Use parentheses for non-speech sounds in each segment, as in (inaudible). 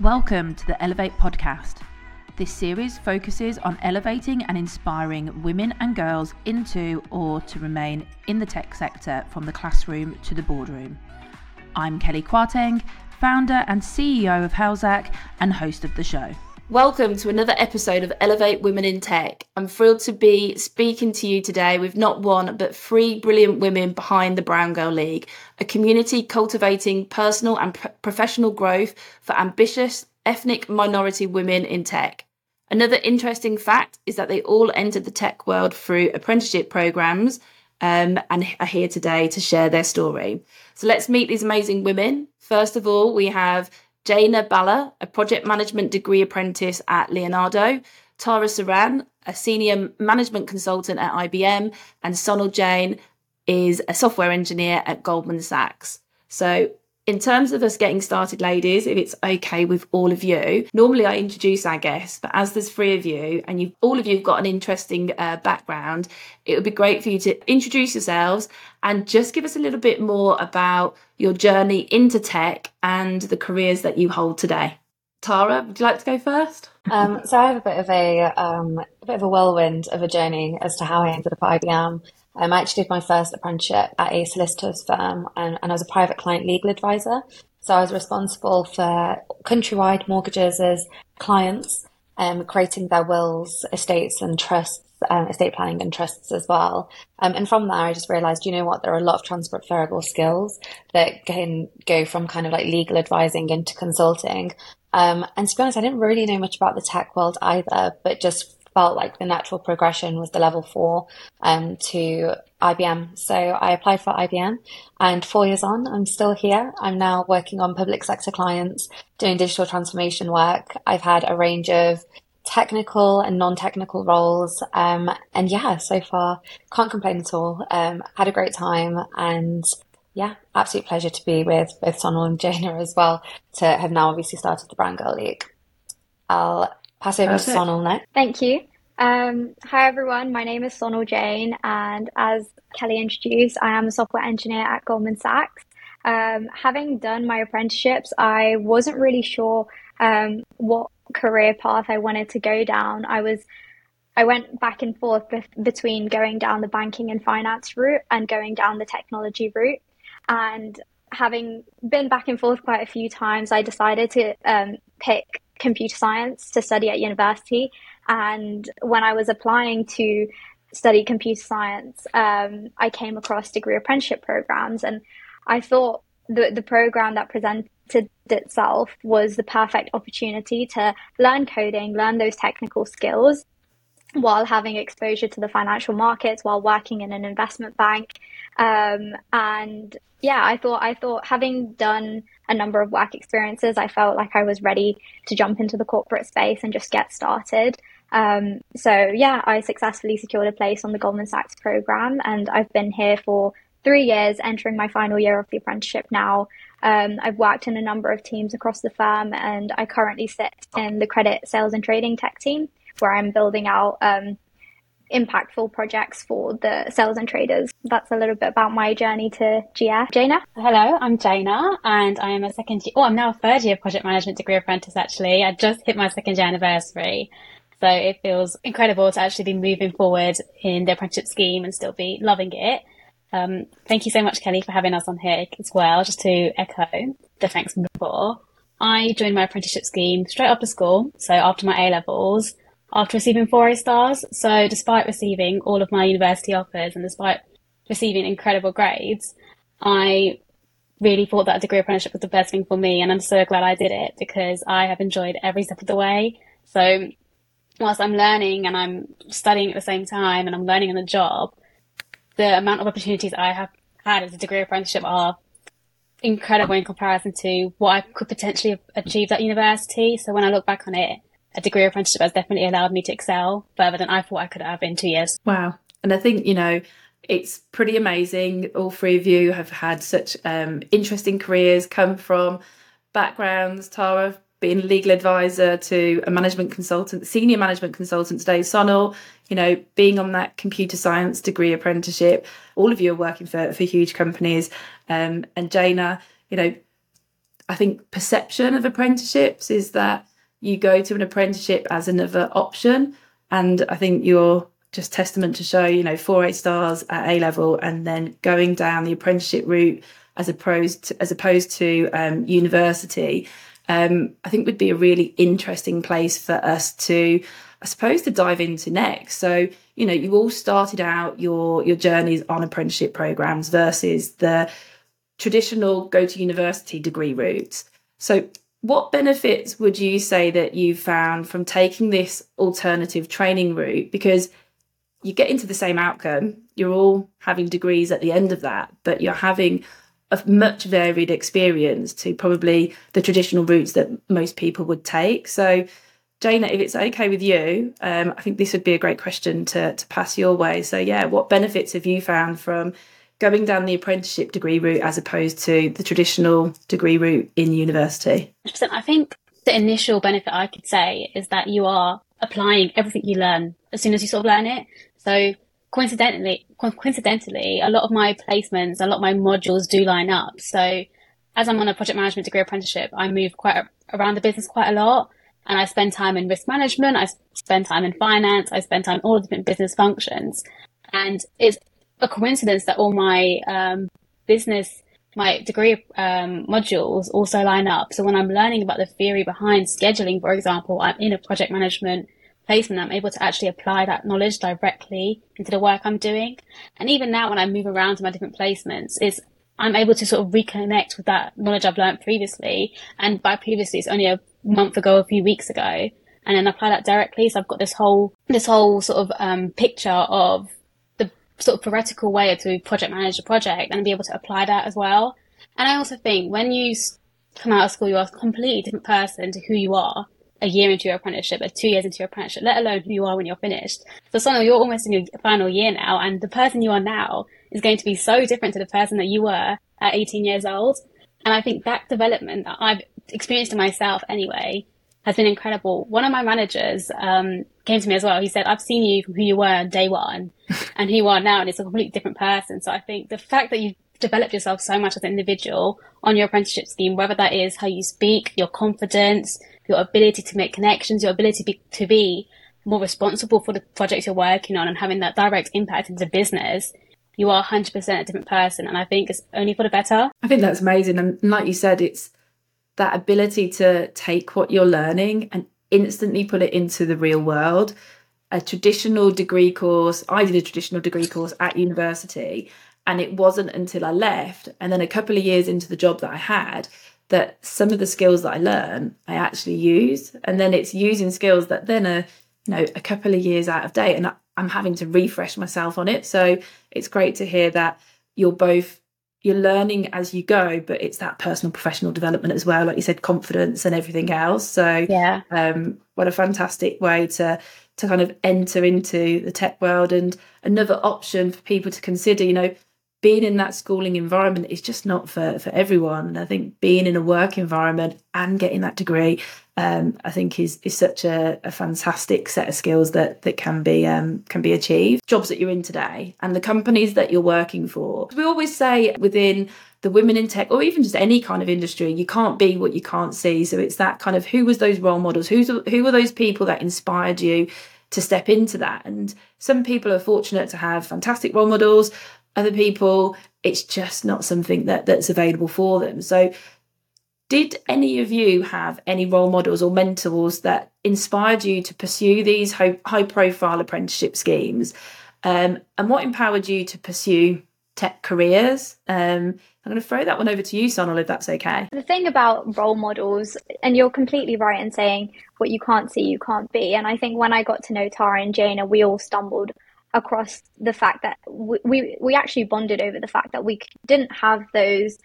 Welcome to the Elevate podcast. This series focuses on elevating and inspiring women and girls into or to remain in the tech sector from the classroom to the boardroom. I'm Kellie Kwarteng, founder and CEO of Halzak and host of the show. Welcome to another episode of Elevate Women in Tech. I'm thrilled to be speaking to you today with not one, but three brilliant women behind the Brown Girl League, a community cultivating personal and professional growth for ambitious ethnic minority women in tech. Another interesting fact is that they all entered the tech world through apprenticeship programs um, and are here today to share their story. So let's meet these amazing women. First of all, we have Jainna Bhalla, a project management degree apprentice at Leonardo, Tara Suran, a senior management consultant at IBM, and Sonal Jain is a software engineer at Goldman Sachs. So in terms of us getting started, ladies, if it's okay with all of you, normally I introduce our guests, but as there's three of you and you've all of you have got an interesting uh, background, it would be great for you to introduce yourselves and just give us a little bit more about your journey into tech and the careers that you hold today. Tara, would you like to go first? Um, so I have a bit of a, um, a bit of a whirlwind of a journey as to how I ended up at IBM. Um, I actually did my first apprenticeship at a solicitor's firm and, and I was a private client legal advisor. So I was responsible for countrywide mortgages as clients, um, creating their wills, estates and trusts, um, estate planning and trusts as well. Um, and from there, I just realized, you know what, there are a lot of transferable skills that can go from kind of like legal advising into consulting. Um, and to be honest, I didn't really know much about the tech world either, but just felt like the natural progression was the level four um, to IBM. So I applied for IBM and four years on, I'm still here. I'm now working on public sector clients, doing digital transformation work. I've had a range of technical and non-technical roles. Um, and yeah, so far can't complain at all. Um, had a great time and yeah, absolute pleasure to be with both Sonal and Jainna as well to have now obviously started the Brown Girl League. I'll pass over Perfect. to Sonal now. Thank you. Um, hi everyone, my name is Sonal Jain, and as Kellie introduced, I am a software engineer at Goldman Sachs. Um, having done my apprenticeships, I wasn't really sure um, what career path I wanted to go down. I was I went back and forth be- between going down the banking and finance route and going down the technology route. And having been back and forth quite a few times, I decided to um, pick computer science to study at university. And when I was applying to study computer science, um, I came across degree apprenticeship programs, and I thought the the program that presented itself was the perfect opportunity to learn coding, learn those technical skills, while having exposure to the financial markets, while working in an investment bank, um, and yeah, I thought I thought having done a number of work experiences, I felt like I was ready to jump into the corporate space and just get started. Um, so yeah, I successfully secured a place on the Goldman Sachs program, and I've been here for three years, entering my final year of the apprenticeship now. Um, I've worked in a number of teams across the firm, and I currently sit in the credit sales and trading tech team, where I'm building out um, impactful projects for the sales and traders. That's a little bit about my journey to GS. Jainna? Hello, I'm Jainna and I am a second year, oh, I'm now a third year project management degree apprentice actually. I just hit my second year anniversary. So it feels incredible to actually be moving forward in the apprenticeship scheme and still be loving it. Um, thank you so much, Kellie, for having us on here as well. Just to echo the thanks from before. I joined my apprenticeship scheme straight after school. So after my A levels, after receiving four A stars. So despite receiving all of my university offers and despite receiving incredible grades, I really thought that a degree apprenticeship was the best thing for me. And I'm so glad I did it because I have enjoyed every step of the way. So whilst I'm learning and I'm studying at the same time and I'm learning on the job, the amount of opportunities I have had as a degree apprenticeship are incredible in comparison to what I could potentially have achieved at university. So when I look back on it, a degree apprenticeship has definitely allowed me to excel further than I thought I could have in two years. Wow. And I think, you know, it's pretty amazing. All three of you have had such um, interesting careers, come from backgrounds, Tara, being a legal advisor to a management consultant, senior management consultant today, Sonal, you know, being on that computer science degree apprenticeship. All of you are working for, for huge companies. Um, and Jainna, you know, I think perception of apprenticeships is that you go to an apprenticeship as another option. And I think you're just testament to show, you know, four A stars at A level and then going down the apprenticeship route as opposed to, as opposed to um, university, um, I think would be a really interesting place for us to, I suppose, to dive into next. So, you know, you all started out your your journeys on apprenticeship programs versus the traditional go to university degree routes. So, what benefits would you say that you found from taking this alternative training route? Because you get into the same outcome, you're all having degrees at the end of that, but you're having a much varied experience to probably the traditional routes that most people would take. So, Jainna, if it's okay with you, um, I think this would be a great question to, to pass your way. So, yeah, what benefits have you found from going down the apprenticeship degree route as opposed to the traditional degree route in university? I think the initial benefit I could say is that you are applying everything you learn as soon as you sort of learn it. So coincidentally, coincidentally, a lot of my placements, a lot of my modules do line up. So as I'm on a project management degree apprenticeship, I move quite around the business quite a lot. And I spend time in risk management. I spend time in finance. I spend time in all the different business functions. And it's a coincidence that all my um, business, my degree um, modules also line up. So when I'm learning about the theory behind scheduling, for example, I'm in a project management placement, I'm able to actually apply that knowledge directly into the work I'm doing. And even now, when I move around to my different placements, is I'm able to sort of reconnect with that knowledge I've learned previously. And by previously, it's only a month ago, a few weeks ago, and then apply that directly. So I've got this whole this whole sort of um, picture of sort of theoretical way to project manage a project and be able to apply that as well. And I also think when you come out of school, you're a completely different person to who you are a year into your apprenticeship, or two years into your apprenticeship, let alone who you are when you're finished. So, Sonal, you're almost in your final year now, and the person you are now is going to be so different to the person that you were at 18 years old. And I think that development that I've experienced in myself anyway has been incredible. One of my managers um, came to me as well. He said, I've seen you from who you were on day one (laughs) and who you are now, and it's a completely different person. So I think the fact that you've developed yourself so much as an individual on your apprenticeship scheme, whether that is how you speak, your confidence, your ability to make connections, your ability to be, to be more responsible for the projects you're working on and having that direct impact into business, you are 100% a different person. And I think it's only for the better. I think that's amazing. And like you said, it's that ability to take what you're learning and instantly put it into the real world. A traditional degree course, I did a traditional degree course at university, and it wasn't until I left and then a couple of years into the job that I had that some of the skills that I learn I actually use, and then it's using skills that then are you know a couple of years out of date, and I'm having to refresh myself on it. So it's great to hear that you're both you're learning as you go, but it's that personal professional development as well, like you said, confidence and everything else. So yeah, um, what a fantastic way to to kind of enter into the tech world and another option for people to consider. You know, being in that schooling environment is just not for, for everyone. And I think being in a work environment and getting that degree, um, I think is is such a, a, fantastic set of skills that that can be um, can be achieved. Jobs that you're in today and the companies that you're working for. We always say within the women in tech or even just any kind of industry, you can't be what you can't see. So it's that kind of who was those role models? Who's who were those people that inspired you? to step into that. And some people are fortunate to have fantastic role models other people. It's just not something that that's available for them. So did any of you have any role models or mentors that inspired you to pursue these high, profile apprenticeship schemes? Um, and what empowered you to pursue tech careers? Um, i'm going to throw that one over to you sonal if that's okay. The thing about role models and you're completely right in saying what you can't see you can't be. And i think when i got to know tara and Jainna we all stumbled across the fact that we, we, actually bonded over the fact that we didn't have those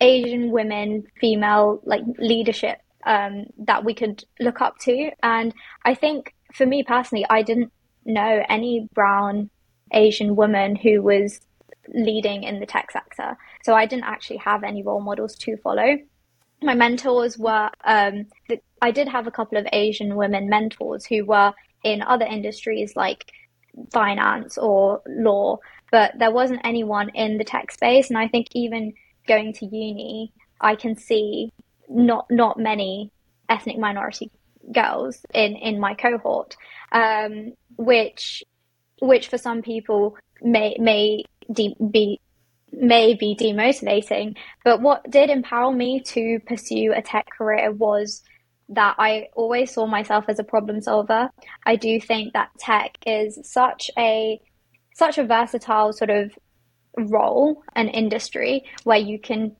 Asian women, female like leadership um, that we could look up to. And I think for me personally, I didn't know any brown Asian woman who was leading in the tech sector. So I didn't actually have any role models to follow. My mentors were, um, I did have a couple of Asian women mentors who were in other industries like finance or law, but there wasn't anyone in the tech space. And I think even going to uni, I can see not not many ethnic minority girls in in my cohort, um, which which for some people may may de- be may be demotivating. But what did empower me to pursue a tech career was that I always saw myself as a problem solver. I do think that tech is such a such a versatile sort of role and industry where you can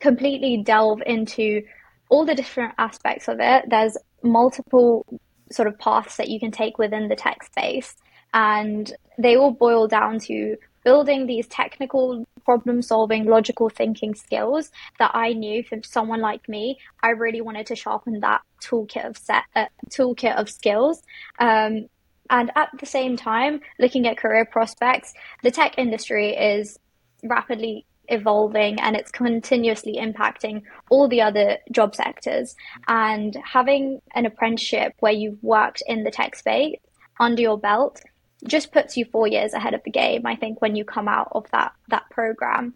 completely delve into all the different aspects of it. There's multiple sort of paths that you can take within the tech space, and they all boil down to building these technical problem solving logical thinking skills that i knew for someone like me i really wanted to sharpen that toolkit of set uh, toolkit of skills um, and at the same time looking at career prospects the tech industry is rapidly evolving and it's continuously impacting all the other job sectors. And having an apprenticeship where you've worked in the tech space under your belt just puts you four years ahead of the game, I think, when you come out of that that program.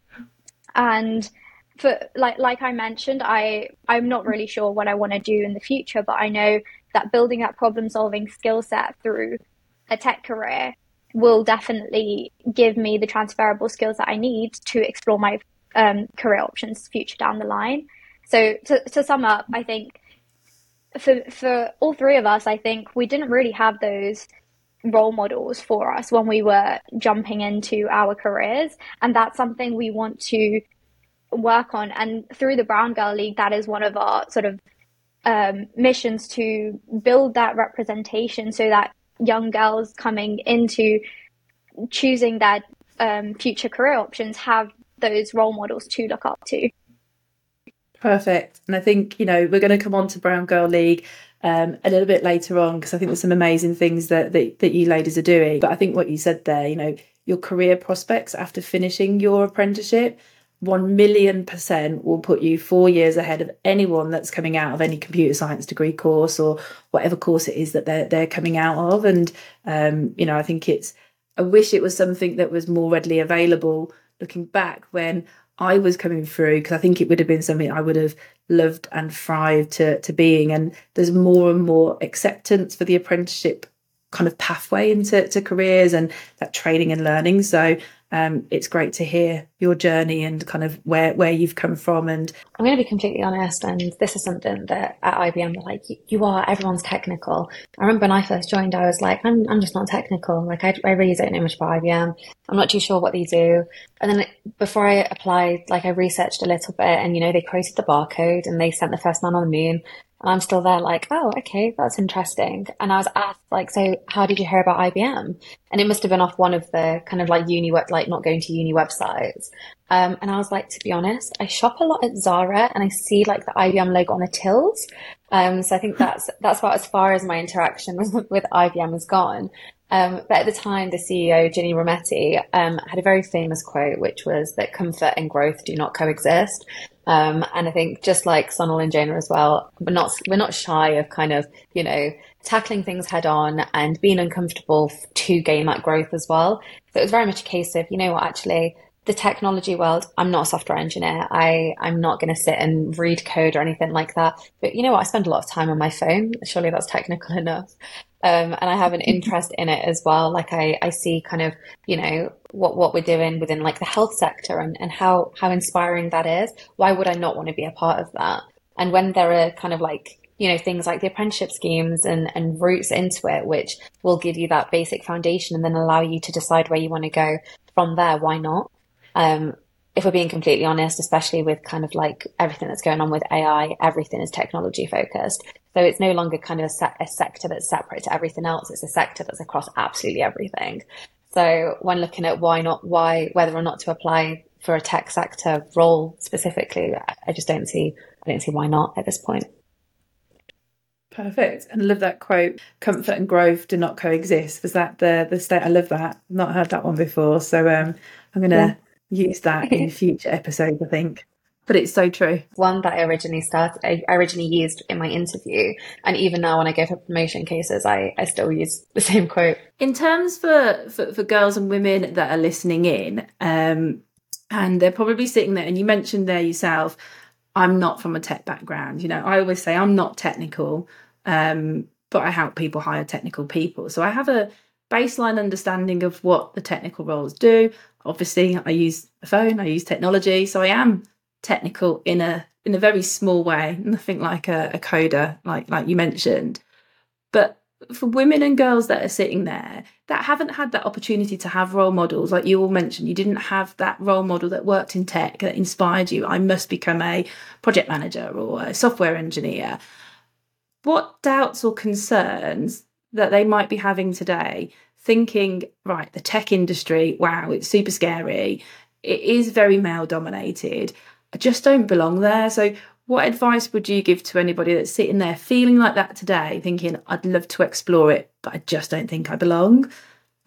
And for like like I mentioned, I I'm not really sure what I want to do in the future, but I know that building that problem solving skill set through a tech career will definitely give me the transferable skills that I need to explore my um, career options future down the line. So to, to sum up, I think for for all three of us, I think we didn't really have those role models for us when we were jumping into our careers, and that's something we want to work on. And through the Brown Girl League, that is one of our sort of um, missions to build that representation so that young girls coming into choosing their um, future career options have those role models to look up to. Perfect. And I think, you know, we're going to come on to Brown Girl League um, a little bit later on because I think there's some amazing things that, that, that you ladies are doing. But I think what you said there, you know, your career prospects after finishing your apprenticeship, 1 million percent will put you four years ahead of anyone that's coming out of any computer science degree course or whatever course it is that they're, they're coming out of. And, um, you know, I think it's, I wish it was something that was more readily available looking back when I was coming through, because I think it would have been something I would have loved and thrived to, to being. And there's more and more acceptance for the apprenticeship kind of pathway into to careers and that training and learning. So um, it's great to hear your journey and kind of where, where you've come from. And I'm going to be completely honest, and this is something that at IBM, like, you are, everyone's technical. I remember when I first joined, I was like, I'm, I'm just not technical. Like, I, I really don't know much about IBM. I'm not too sure what they do. And then before I applied, like, I researched a little bit, and, you know, they created the barcode and they sent the first man on the moon. And I'm still there like, oh, okay, that's interesting. And I was asked like, so how did you hear about IBM? And it must have been off one of the kind of like uni, web, like not going to uni websites. Um, and I was like, to be honest, I shop a lot at Zara and I see like the IBM logo on the tills. Um, so I think (laughs) that's, that's about as far as my interaction with, with IBM has gone. Um, but at the time, the CEO, Ginny Rometty, um, had a very famous quote, which was that comfort and growth do not coexist. Um, and I think just like Sonal and Jainna as well, we're not we're not shy of kind of you know tackling things head on and being uncomfortable to gain that growth as well. So it was very much a case of you know what actually the technology world, I'm not a software engineer. I, I'm not going to sit and read code or anything like that. But you know what? I spend a lot of time on my phone. Surely that's technical (laughs) enough. Um, and I have an interest in it as well. Like I, I see kind of, you know, what, what we're doing within like the health sector and, and how, how inspiring that is. Why would I not want to be a part of that? And when there are kind of like, you know, things like the apprenticeship schemes and, and routes into it, which will give you that basic foundation and then allow you to decide where you want to go from there, why not? Um, if we're being completely honest, especially with kind of like everything that's going on with AI, everything is technology focused. So it's no longer kind of a, se- a, sector that's separate to everything else. It's a sector that's across absolutely everything. So when looking at why not, why, whether or not to apply for a tech sector role specifically, I just don't see, I don't see why not at this point. Perfect. And I love that quote, comfort and growth do not coexist. Was that the the state? I love that. not heard that one before. So um I'm gonna yeah use that in (laughs) future episodes, I think. But it's so true. One that I originally started, I originally used in my interview. And even now when I go for promotion cases, I, I still use the same quote. In terms for, for, for girls and women that are listening in, um, and they're probably sitting there, and you mentioned there yourself, I'm not from a tech background. You know, I always say I'm not technical, um, but I help people hire technical people. So I have a baseline understanding of what the technical roles do. Obviously, I use a phone, I use technology, so I am technical in a in a very small way, nothing like a, a coder, like like you mentioned. But for women and girls that are sitting there that haven't had that opportunity to have role models, like you all mentioned, you didn't have that role model that worked in tech that inspired you. I must become a project manager or a software engineer. What doubts or concerns that they might be having today, thinking, right, the tech industry, wow, it's super scary. It is very male dominated. I just don't belong there. So, what advice would you give to anybody that's sitting there feeling like that today, thinking, I'd love to explore it, but I just don't think I belong? I'm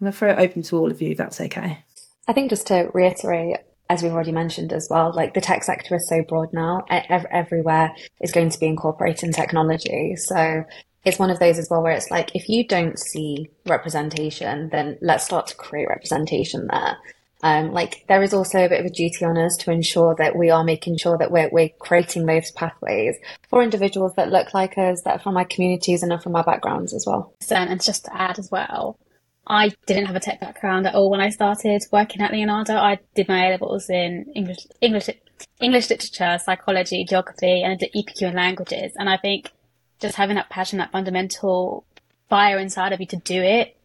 going to throw it open to all of you, if that's okay. I think just to reiterate, as we've already mentioned as well, like the tech sector is so broad now, everywhere is going to be incorporating technology. So it's one of those as well where it's like, if you don't see representation, then let's start to create representation there. Um, like there is also a bit of a duty on us to ensure that we are making sure that we're, we're creating those pathways for individuals that look like us, that are from our communities and are from our backgrounds as well. And just to add as well, I didn't have a tech background at all when I started working at Leonardo. I did my A levels in English, English, English literature, psychology, geography, and I did EPQ in languages. And I think just having that passion, that fundamental fire inside of you to do it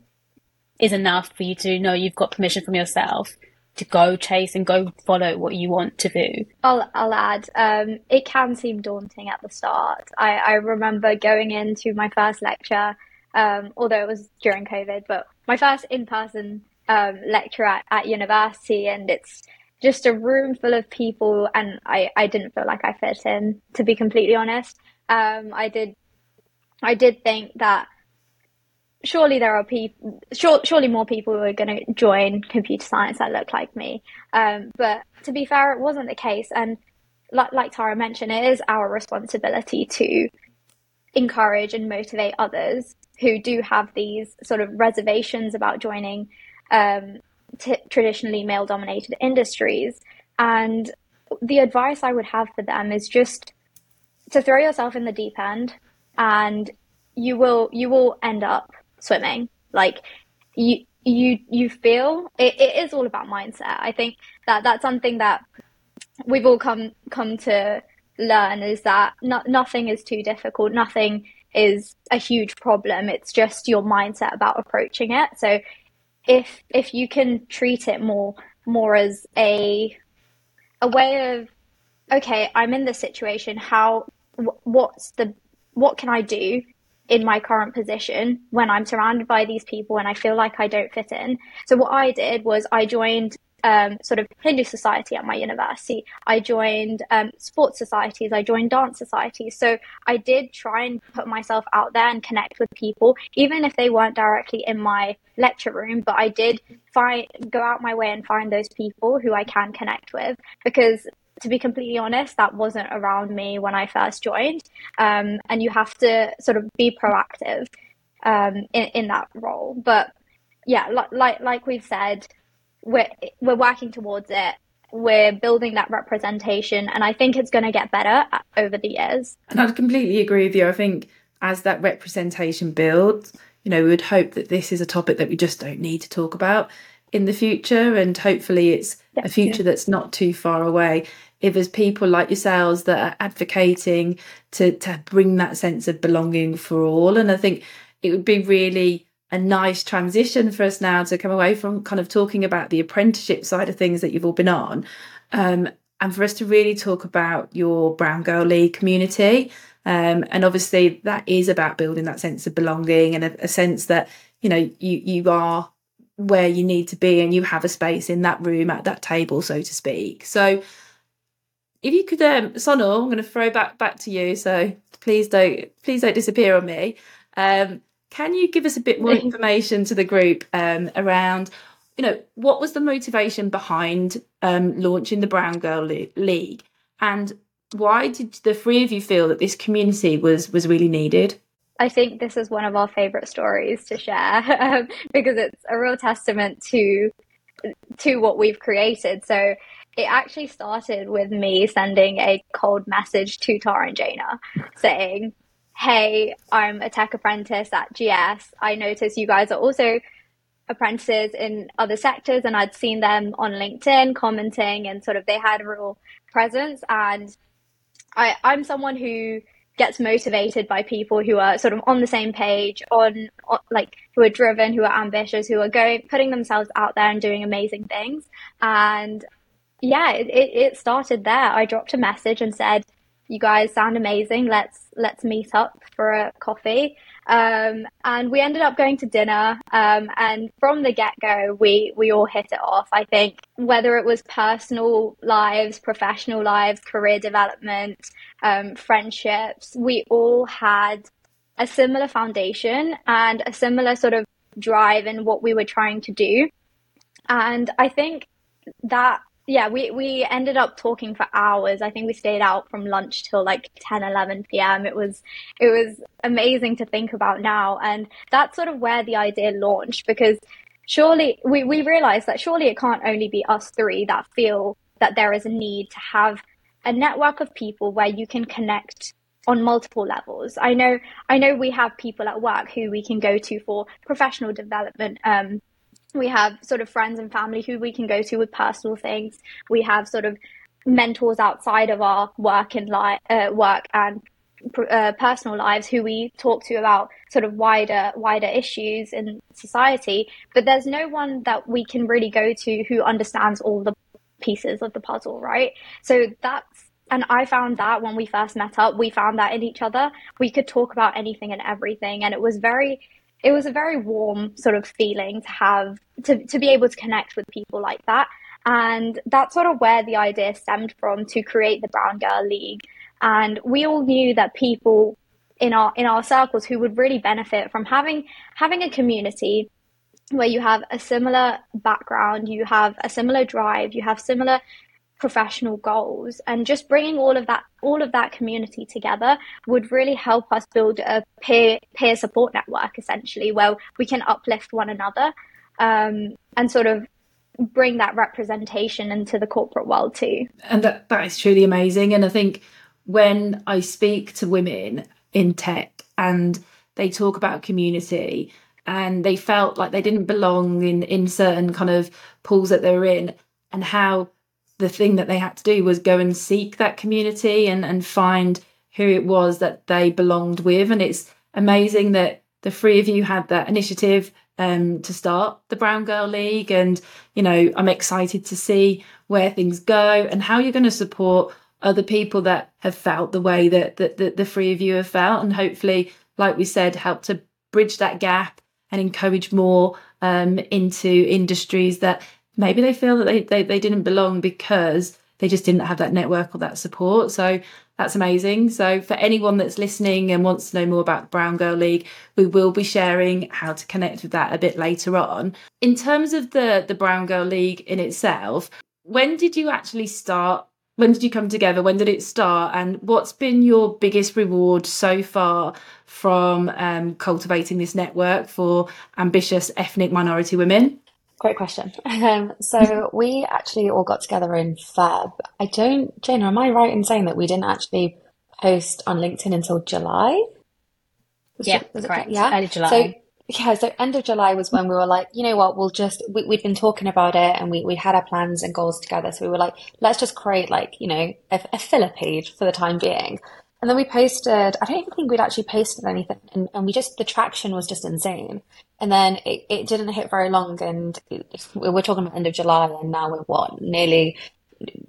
is enough for you to know you've got permission from yourself to go chase and go follow what you want to do. I'll, I'll add, um, it can seem daunting at the start. I, I remember going into my first lecture, um, although it was during COVID, but my first in person um, lecture at, at university, and it's just a room full of people, and I, I didn't feel like I fit in, to be completely honest. Um, I did I did think that surely there are people, sure, surely more people are going to join computer science that look like me. Um, but to be fair, it wasn't the case. And like, like Tara mentioned, it is our responsibility to encourage and motivate others who do have these sort of reservations about joining um, t- traditionally male dominated industries. And the advice I would have for them is just to throw yourself in the deep end and you will you will end up swimming. Like you you you feel it, it is all about mindset. I think that that's something that we've all come come to learn is that no, nothing is too difficult. Nothing is a huge problem. It's just your mindset about approaching it. So if if you can treat it more more as a a way of okay, I'm in this situation. How what's the what can I do in my current position when I'm surrounded by these people and I feel like I don't fit in. So what I did was I joined um, sort of Hindu society at my university. I joined um, sports societies. I joined dance societies. So I did try and put myself out there and connect with people, even if they weren't directly in my lecture room. But I did find go out my way and find those people who I can connect with because to be completely honest, that wasn't around me when I first joined. Um, and you have to sort of be proactive um, in, in that role. But yeah, like, like, we've said, we're, we're working towards it. We're building that representation, and I think it's going to get better over the years. And I'd completely agree with you. I think as that representation builds, you know, we would hope that this is a topic that we just don't need to talk about in the future, and hopefully it's a future that's not too far away. If there's people like yourselves that are advocating to to bring that sense of belonging for all and i think it would be really a nice transition for us now to come away from kind of talking about the apprenticeship side of things that you've all been on um, and for us to really talk about your brown girl league community. Um, and obviously that is about building that sense of belonging and a, a sense that you know you you are where you need to be and you have a space in that room at that table so to speak so if you could, um, Sonal, I'm going to throw back back to you. So please don't please don't disappear on me. Um, can you give us a bit more information to the group um, around, you know, what was the motivation behind um, launching the Brown Girl League, and why did the three of you feel that this community was was really needed? I think this is one of our favorite stories to share (laughs) um, because it's a real testament to to what we've created. So it actually started with me sending a cold message to Tara and Jainna saying, Hey, I'm a tech apprentice at GS. I notice you guys are also apprentices in other sectors and I'd seen them on LinkedIn commenting and sort of they had a real presence and I, I'm someone who gets motivated by people who are sort of on the same page, on, on, like who are driven, who are ambitious, who are going putting themselves out there and doing amazing things. And yeah, it, it started there. I dropped a message and said, "You guys sound amazing. Let's let's meet up for a coffee." Um, and we ended up going to dinner. Um, and from the get go, we, we all hit it off. I think whether it was personal lives, professional lives, career development, um, friendships, we all had a similar foundation and a similar sort of drive in what we were trying to do. And I think that yeah, we, we ended up talking for hours. I think we stayed out from lunch till like 10, 11 p.m. It was, it was amazing to think about now. And that's sort of where the idea launched because surely we, we realized that surely it can't only be us three that feel that there is a need to have a network of people where you can connect on multiple levels. I know, I know we have people at work who we can go to for professional development, um, we have sort of friends and family who we can go to with personal things. We have sort of mentors outside of our work and li- uh, work and uh, personal lives who we talk to about sort of wider wider issues in society. But there's no one that we can really go to who understands all the pieces of the puzzle, right? So that's and I found that when we first met up, we found that in each other. We could talk about anything and everything, and it was very it was a very warm sort of feeling to have to, to be able to connect with people like that. And that's sort of where the idea stemmed from to create the Brown Girl League. And we all knew that people in our in our circles who would really benefit from having having a community where you have a similar background, you have a similar drive, you have similar professional goals. And just bringing all of that all of that community together would really help us build a peer peer support network essentially where we can uplift one another um, and sort of bring that representation into the corporate world too. And that that is truly amazing. And i think when i speak to women in tech and they talk about community and they felt like they didn't belong in in certain kind of pools that they were in and how the thing that they had to do was go and seek that community and, and find who it was that they belonged with. And it's amazing that the three of you had that initiative um, to start the Brown Girl League. And, you know, I'm excited to see where things go and how you're going to support other people that have felt the way that, that, that the three of you have felt. And hopefully, like we said, help to bridge that gap and encourage more um, into industries that maybe they feel that they, they, they didn't belong because they just didn't have that network or that support. So that's amazing. So for anyone that's listening and wants to know more about Brown Girl League, we will be sharing how to connect with that a bit later on. In terms of the the Brown Girl League in itself, when did you actually start? When did you come together? When did it start? And what's been your biggest reward so far from um, cultivating this network for ambitious ethnic minority women? Great question. (laughs) Um, so (laughs) we actually all got together in Feb. I don't, Jainna, am I right in saying that we didn't actually post on LinkedIn until July? Was yeah, it, correct. It, yeah, early July. So yeah, so end of July was when we were like, you know what, we'll just we, we'd been talking about it and we we had our plans and goals together. So we were like, let's just create like you know a, a filler page for the time being. And then we posted, I don't even think we'd actually posted anything. And, and we just, the traction was just insane. And then it, it didn't hit very long. And we're talking about end of July and now we're what, nearly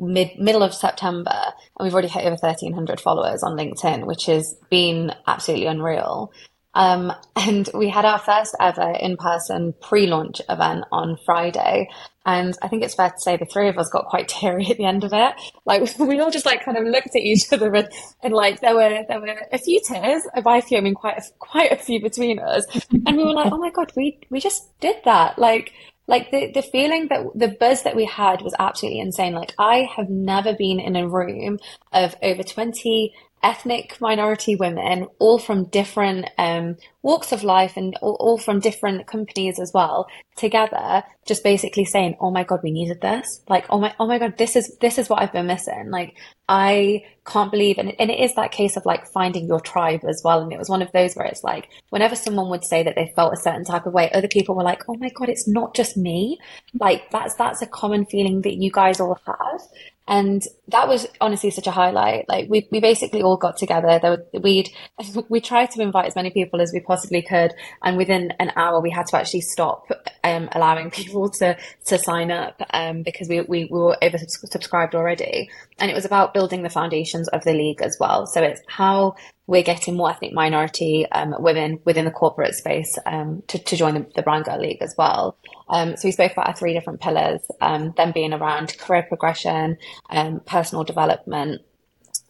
mid, middle of September. And we've already hit over 1300 followers on LinkedIn, which has been absolutely unreal. Um, (laughs) and we had our first ever in person pre launch event on Friday. And I think it's fair to say the three of us got quite (laughs) teary at the end of it. Like (laughs) we all just like kind of looked at each other and, and like there were there were a few tears. A By a few, I mean quite a, quite a few between us. And we were like, oh my god, we we just did that. Like like the the feeling that the buzz that we had was absolutely insane. Like I have never been in a room of over twenty ethnic minority women, all from different um, walks of life and all, all, from different companies as well, together, just basically saying, "Oh my god, we needed this!" Like, "Oh my, oh my god, this is this is what I've been missing." Like, I can't believe, and, and it is that case of like finding your tribe as well. And it was one of those where it's like, whenever someone would say that they felt a certain type of way, other people were like, "Oh my god, it's not just me." Like, that's that's a common feeling that you guys all have. And that was honestly such a highlight. Like we, we basically all got together. There, we'd, (laughs) we tried to invite as many people as we possibly could. And within an hour, we had to actually stop, um, allowing (laughs) people to, to sign up, um, because we, we, we were oversubscribed already. And it was about building the foundations of the league as well. So it's how we're getting more ethnic minority um, women within the corporate space um, to, to join the, the Brown Girl League as well. Um, so we spoke about our three different pillars, um, them being around career progression, um, personal development,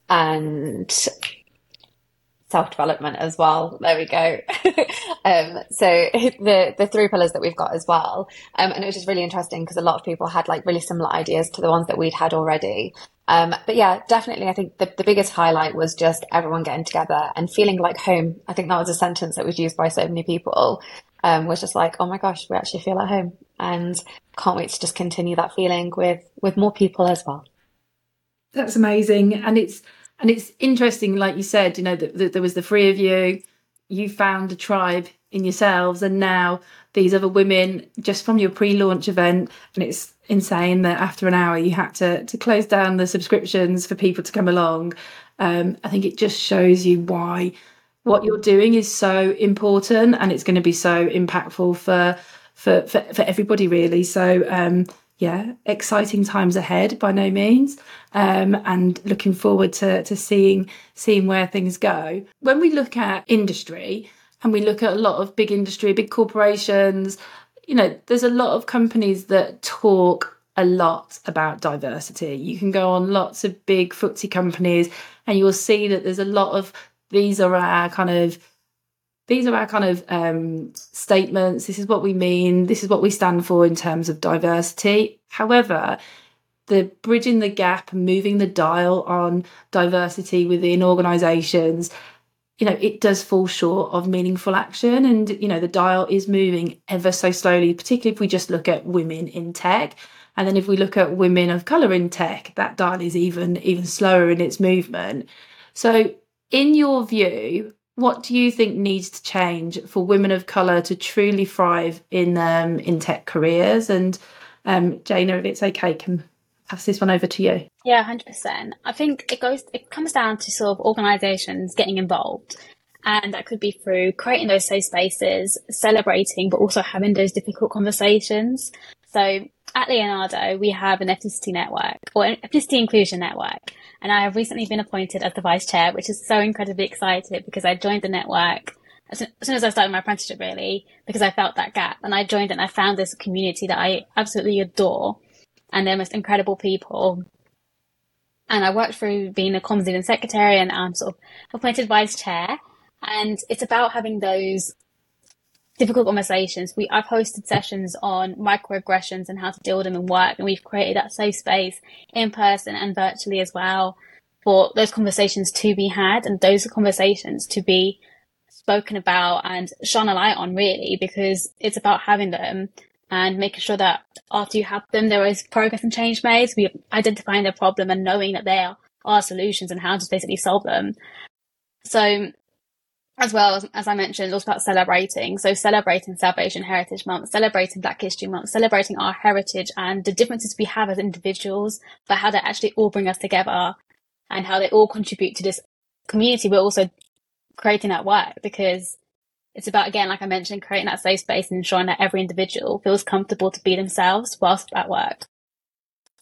and self development as well. There we go. (laughs) um, so (laughs) the the three pillars that we've got as well, um, and it was just really interesting because a lot of people had like really similar ideas to the ones that we'd had already. Um, but yeah, definitely, I think the, the biggest highlight was just everyone getting together and feeling like home. I think that was a sentence that was used by so many people. Um, was just like, oh my gosh, we actually feel at home, and can't wait to just continue that feeling with with more people as well. That's amazing, and it's and it's interesting, like you said, you know, that, there was the three of you, you found a tribe in yourselves, and now these other women just from your pre-launch event, and it's insane that after an hour you had to to close down the subscriptions for people to come along. Um, I think it just shows you why what you're doing is so important and it's going to be so impactful for for for, for everybody really. So um, yeah, exciting times ahead by no means, um, and looking forward to to seeing seeing where things go. When we look at industry and we look at a lot of big industry, big corporations, you know, there's a lot of companies that talk a lot about diversity. You can go on lots of big FTSE companies and you'll see that there's a lot of these are our kind of these are our kind of um, statements. This is what we mean. This is what we stand for in terms of diversity. However, the bridging the gap moving the dial on diversity within organisations you know, it does fall short of meaningful action. And, you know, the dial is moving ever so slowly, particularly if we just look at women in tech. And then if we look at women of colour in tech, that dial is even even slower in its movement. So in your view, what do you think needs to change for women of colour to truly thrive in um, in tech careers? And um, Jainna, if it's okay, can pass this one over to you. Yeah, hundred percent. I think it goes. It comes down to sort of organisations getting involved, and that could be through creating those safe spaces, celebrating, but also having those difficult conversations. So at Leonardo, we have an ethnicity network or an ethnicity inclusion network, and I have recently been appointed as the vice chair, which is so incredibly excited because I joined the network as soon as I started my apprenticeship, really, because I felt that gap, and I joined and I found this community that I absolutely adore and they're most incredible people. And I worked through being a comms secretary and I'm sort of appointed vice chair. And it's about having those difficult conversations. We I've hosted sessions on microaggressions and how to deal with them in work, and we've created that safe space in person and virtually as well for those conversations to be had and those conversations to be spoken about and shone a light on really because it's about having them and making sure that after you have them, there is progress and change made. We identifying the problem and knowing that there are solutions and how to basically solve them. So, as well as, as I mentioned, it's also about celebrating. So, celebrating South Asian Heritage Month, celebrating Black History Month, celebrating our heritage and the differences we have as individuals, but how they actually all bring us together and how they all contribute to this community. We're also creating that work because it's about, again, like I mentioned, creating that safe space and ensuring that every individual feels comfortable to be themselves whilst at work.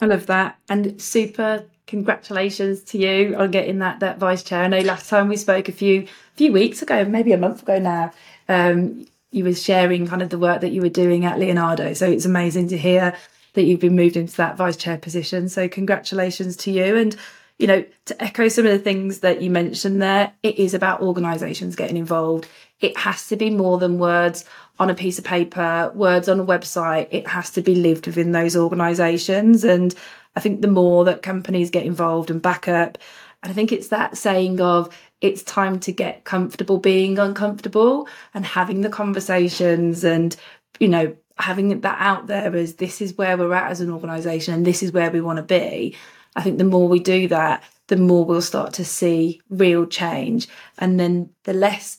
I love that. And it's super congratulations to you on getting that that vice chair. I know last time we spoke a few few weeks ago, maybe a month ago now, um, you were sharing kind of the work that you were doing at Leonardo. So it's amazing to hear that you've been moved into that vice chair position. So congratulations to you. And you know, to echo some of the things that you mentioned there, it is about organisations getting involved. It has to be more than words on a piece of paper, words on a website. It has to be lived within those organisations. And I think the more that companies get involved and back up And I think it's that saying of it's time to get comfortable being uncomfortable and having the conversations and, you know, having that out there as this is where we're at as an organisation and this is where we want to be. I think the more we do that, the more we'll start to see real change. And then the less,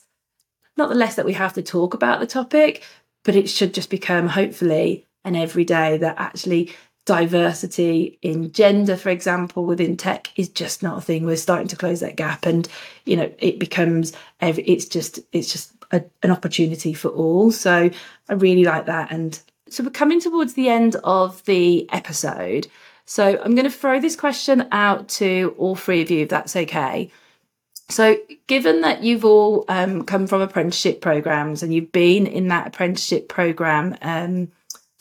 not the less that we have to talk about the topic, but it should just become hopefully an everyday that actually diversity in gender, for example, within tech is just not a thing. We're starting to close that gap, and you know, it becomes every. It's just it's just a, an opportunity for all. So I really like that. And so we're coming towards the end of the episode. So I'm going to throw this question out to all three of you, if that's okay. So, given that you've all um, come from apprenticeship programs and you've been in that apprenticeship program um,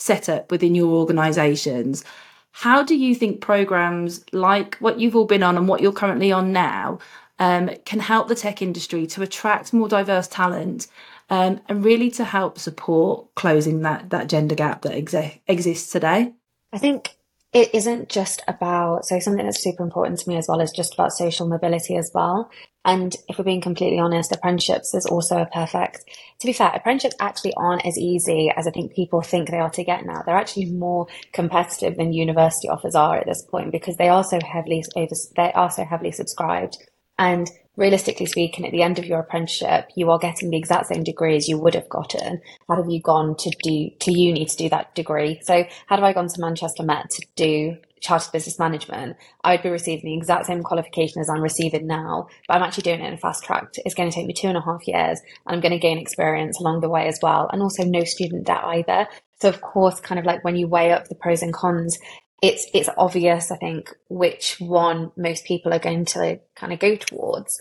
setup within your organisations, how do you think programs like what you've all been on and what you're currently on now um, can help the tech industry to attract more diverse talent um, and really to help support closing that that gender gap that exi- exists today? I think it isn't just about so something that's super important to me as well is just about social mobility as well and if we're being completely honest apprenticeships is also a perfect to be fair apprenticeships actually aren't as easy as i think people think they are to get now they're actually more competitive than university offers are at this point because they are so heavily over they are so heavily subscribed and realistically speaking, at the end of your apprenticeship, you are getting the exact same degree as you would have gotten had have you gone to do to uni to do that degree. So had I gone to Manchester Met to do chartered business management, I would be receiving the exact same qualification as I'm receiving now, but I'm actually doing it in a fast track. It's going to take me two and a half years and I'm going to gain experience along the way as well. And also no student debt either. So of course, kind of like when you weigh up the pros and cons, it's it's obvious, I think, which one most people are going to kind of go towards.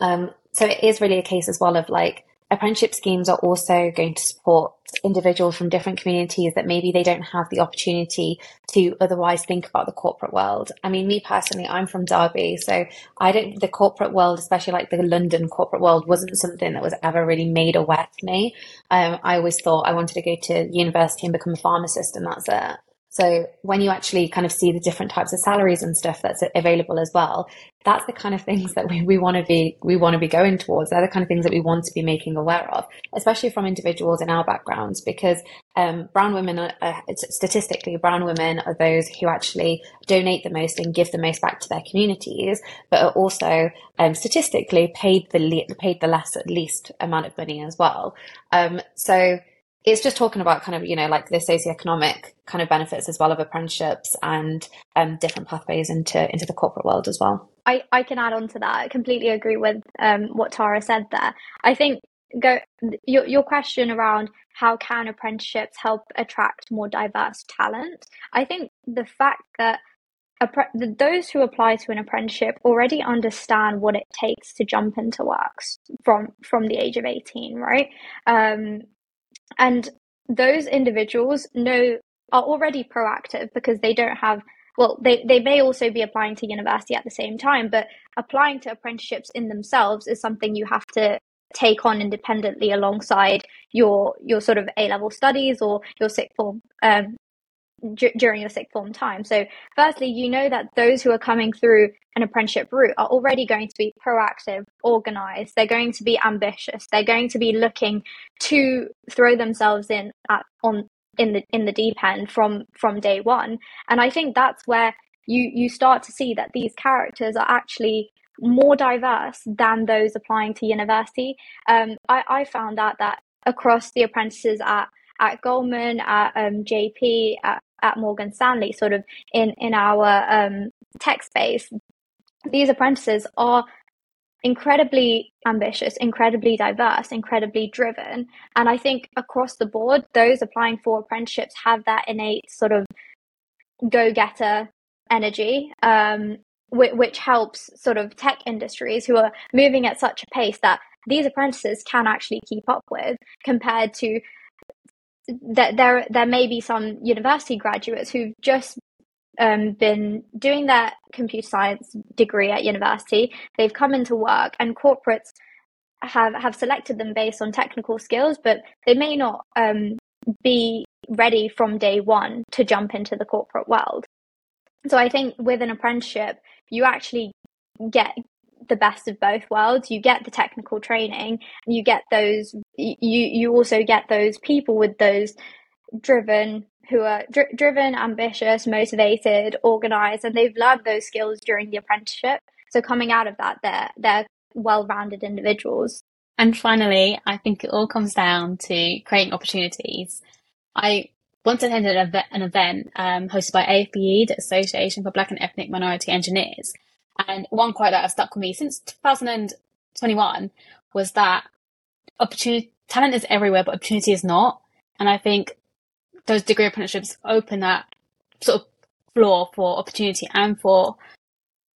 Um, so it is really a case as well of like apprenticeship schemes are also going to support individuals from different communities that maybe they don't have the opportunity to otherwise think about the corporate world. I mean, me personally, I'm from Derby, so I don't, the corporate world, especially like the London corporate world, wasn't something that was ever really made aware to me. Um, I always thought I wanted to go to university and become a pharmacist and that's it. So when you actually kind of see the different types of salaries and stuff that's available as well, that's the kind of things that we, we want to be we want to be going towards. They're the kind of things that we want to be making aware of, especially from individuals in our backgrounds, because um, brown women are, uh, statistically brown women are those who actually donate the most and give the most back to their communities, but are also um, statistically paid the le- paid the less at least amount of money as well. Um, so it's just talking about kind of you know like the socioeconomic kind of benefits as well of apprenticeships and um, different pathways into into the corporate world as well. I, I can add on to that. I completely agree with um, what Tara said there. I think go your your question around how can apprenticeships help attract more diverse talent. I think the fact that those who apply to an apprenticeship already understand what it takes to jump into works from from the age of 18 right um, and those individuals know are already proactive because they don't have well they, they may also be applying to university at the same time but applying to apprenticeships in themselves is something you have to take on independently alongside your your sort of a level studies or your sixth form um, d- during your sixth form time. So, firstly, you know that those who are coming through an apprenticeship route are already going to be proactive, organized, they're going to be ambitious, they're going to be looking to throw themselves in at, on in the in the deep end from from day one. And I think that's where you you start to see that these characters are actually more diverse than those applying to university. Um, I, I found out that across the apprentices at at Goldman, at um, JP, at, at Morgan Stanley, sort of in in our um, tech space, these apprentices are incredibly ambitious, incredibly diverse, incredibly driven. And I think across the board, those applying for apprenticeships have that innate sort of go getter energy, um, which, which helps sort of tech industries who are moving at such a pace that these apprentices can actually keep up with compared to that there there may be some university graduates who've just um, been doing their computer science degree at university. They've come into work, and corporates have have selected them based on technical skills, but they may not um, be ready from day one to jump into the corporate world. So I think with an apprenticeship, you actually get the best of both worlds. You get the technical training, you get those. You you also get those people with those driven who are dr- driven, ambitious, motivated, organized, and they've learned those skills during the apprenticeship. So coming out of that, they're they're well-rounded individuals. And finally, I think it all comes down to creating opportunities. I once attended an event, an event um, hosted by AFBE, the Association for Black and Ethnic Minority Engineers, and one quote that has stuck with me since 2021 was that opportunity talent is everywhere, but opportunity is not. And I think those degree apprenticeships open that sort of floor for opportunity and for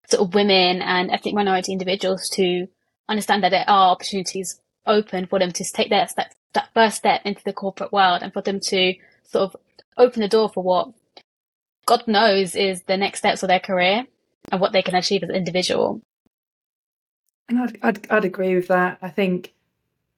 sort of women and ethnic minority individuals to understand that there are opportunities open for them to take that step, that first step into the corporate world and for them to sort of open the door for what God knows is the next steps of their career and what they can achieve as an individual. And I'd, I'd, I'd agree with that. I think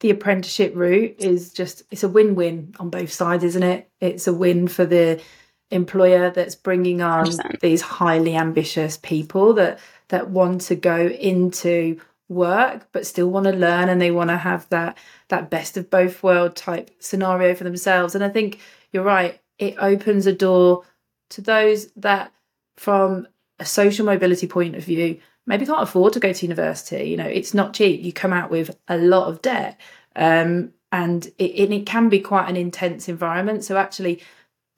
the apprenticeship route is just it's a win-win on both sides isn't it it's a win for the employer that's bringing on 100%. these highly ambitious people that that want to go into work but still want to learn and they want to have that that best of both world type scenario for themselves and i think you're right it opens a door to those that from a social mobility point of view maybe can't afford to go to university. You know, it's not cheap. You come out with a lot of debt. Um, and it, it can be quite an intense environment. So actually,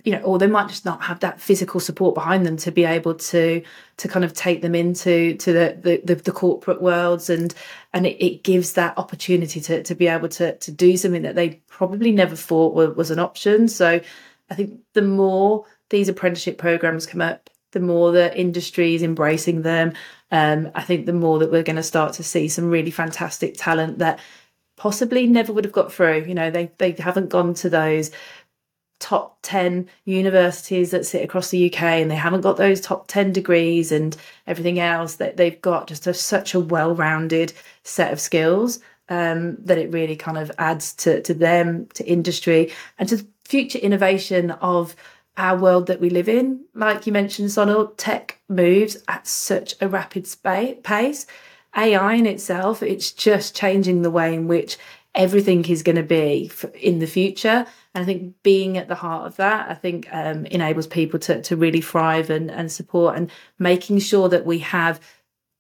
you know, or they might just not have that physical support behind them to be able to to kind of take them into to the the, the, the corporate worlds and and it, it, gives that opportunity to to be able to to do something that they probably never thought was, was an option. So I think the more these apprenticeship programs come up, the more the industry is embracing them, um, I think the more that we're going to start to see some really fantastic talent that possibly never would have got through. You know, they they haven't gone to those top 10 universities that sit across the UK and they haven't got those top 10 degrees and everything else that they've got just a, such a well-rounded set of skills um, that it really kind of adds to, to them to industry and to future innovation of our world that we live in. Like you mentioned, Sonal, tech moves at such a rapid pace. AI in itself, it's just changing the way in which everything is going to be in the future. And I think being at the heart of that, I think um, enables people to, to really thrive and, and support and making sure that we have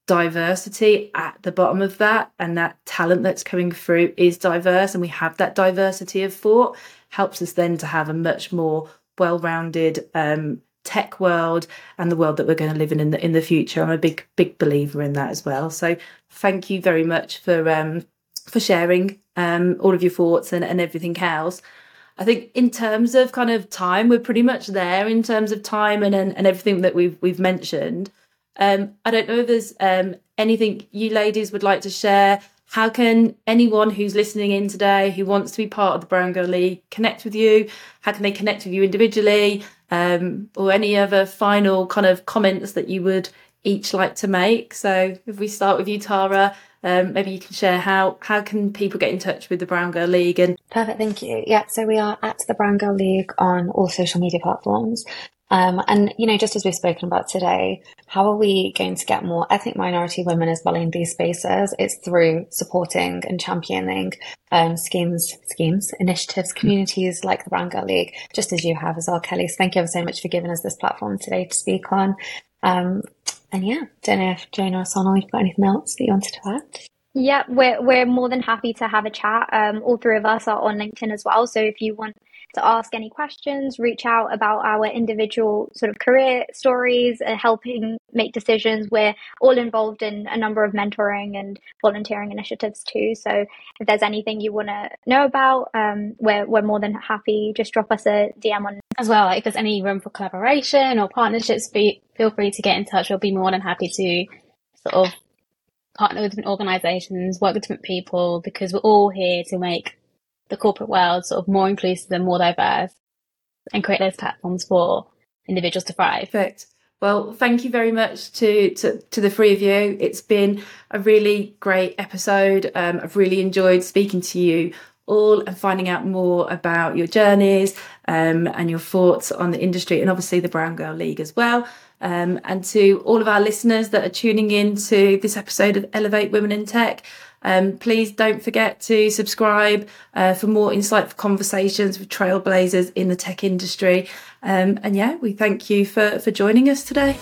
diversity at the bottom of that and that talent that's coming through is diverse and we have that diversity of thought helps us then to have a much more well-rounded um, tech world and the world that we're going to live in in the in the future. I'm a big big believer in that as well. So thank you very much for um, for sharing um, all of your thoughts and, and everything else. I think in terms of kind of time, we're pretty much there in terms of time and and, and everything that we've we've mentioned. Um, I don't know if there's um, anything you ladies would like to share how can anyone who's listening in today who wants to be part of the Brown Girl League connect with you? How can they connect with you individually? Um, or any other final kind of comments that you would each like to make? So if we start with you, Tara, um, maybe you can share how how can people get in touch with the Brown Girl League and perfect thank you yeah so we are at the Brown Girl League on all social media platforms um, and, you know, just as we've spoken about today, how are we going to get more ethnic minority women as well in these spaces? It's through supporting and championing um, schemes, schemes, initiatives, communities like the Brown Girl League, just as you have as well, Kellie. So thank you ever so much for giving us this platform today to speak on. Um, and yeah, don't know if Jainna or Sonal, you've got anything else that you wanted to add? Yeah, we're we're more than happy to have a chat. Um, all three of us are on LinkedIn as well. So if you want to ask any questions, reach out about our individual sort of career stories, uh, helping make decisions. We're all involved in a number of mentoring and volunteering initiatives too. So if there's anything you want to know about, um, we're, we're more than happy. Just drop us a DM on. As well, like if there's any room for collaboration or partnerships, be, feel free to get in touch. We'll be more than happy to sort of partner with different organizations, work with different people because we're all here to make the corporate world sort of more inclusive and more diverse and create those platforms for individuals to thrive. Perfect. Well, thank you very much to, to, to the three of you. It's been a really great episode. Um, I've really enjoyed speaking to you all and finding out more about your journeys um, and your thoughts on the industry and obviously the Brown Girl League as well. Um, and to all of our listeners that are tuning in to this episode of Elevate Women in Tech, um, please don't forget to subscribe uh, for more insightful conversations with trailblazers in the tech industry. Um, and yeah, we thank you for, for joining us today.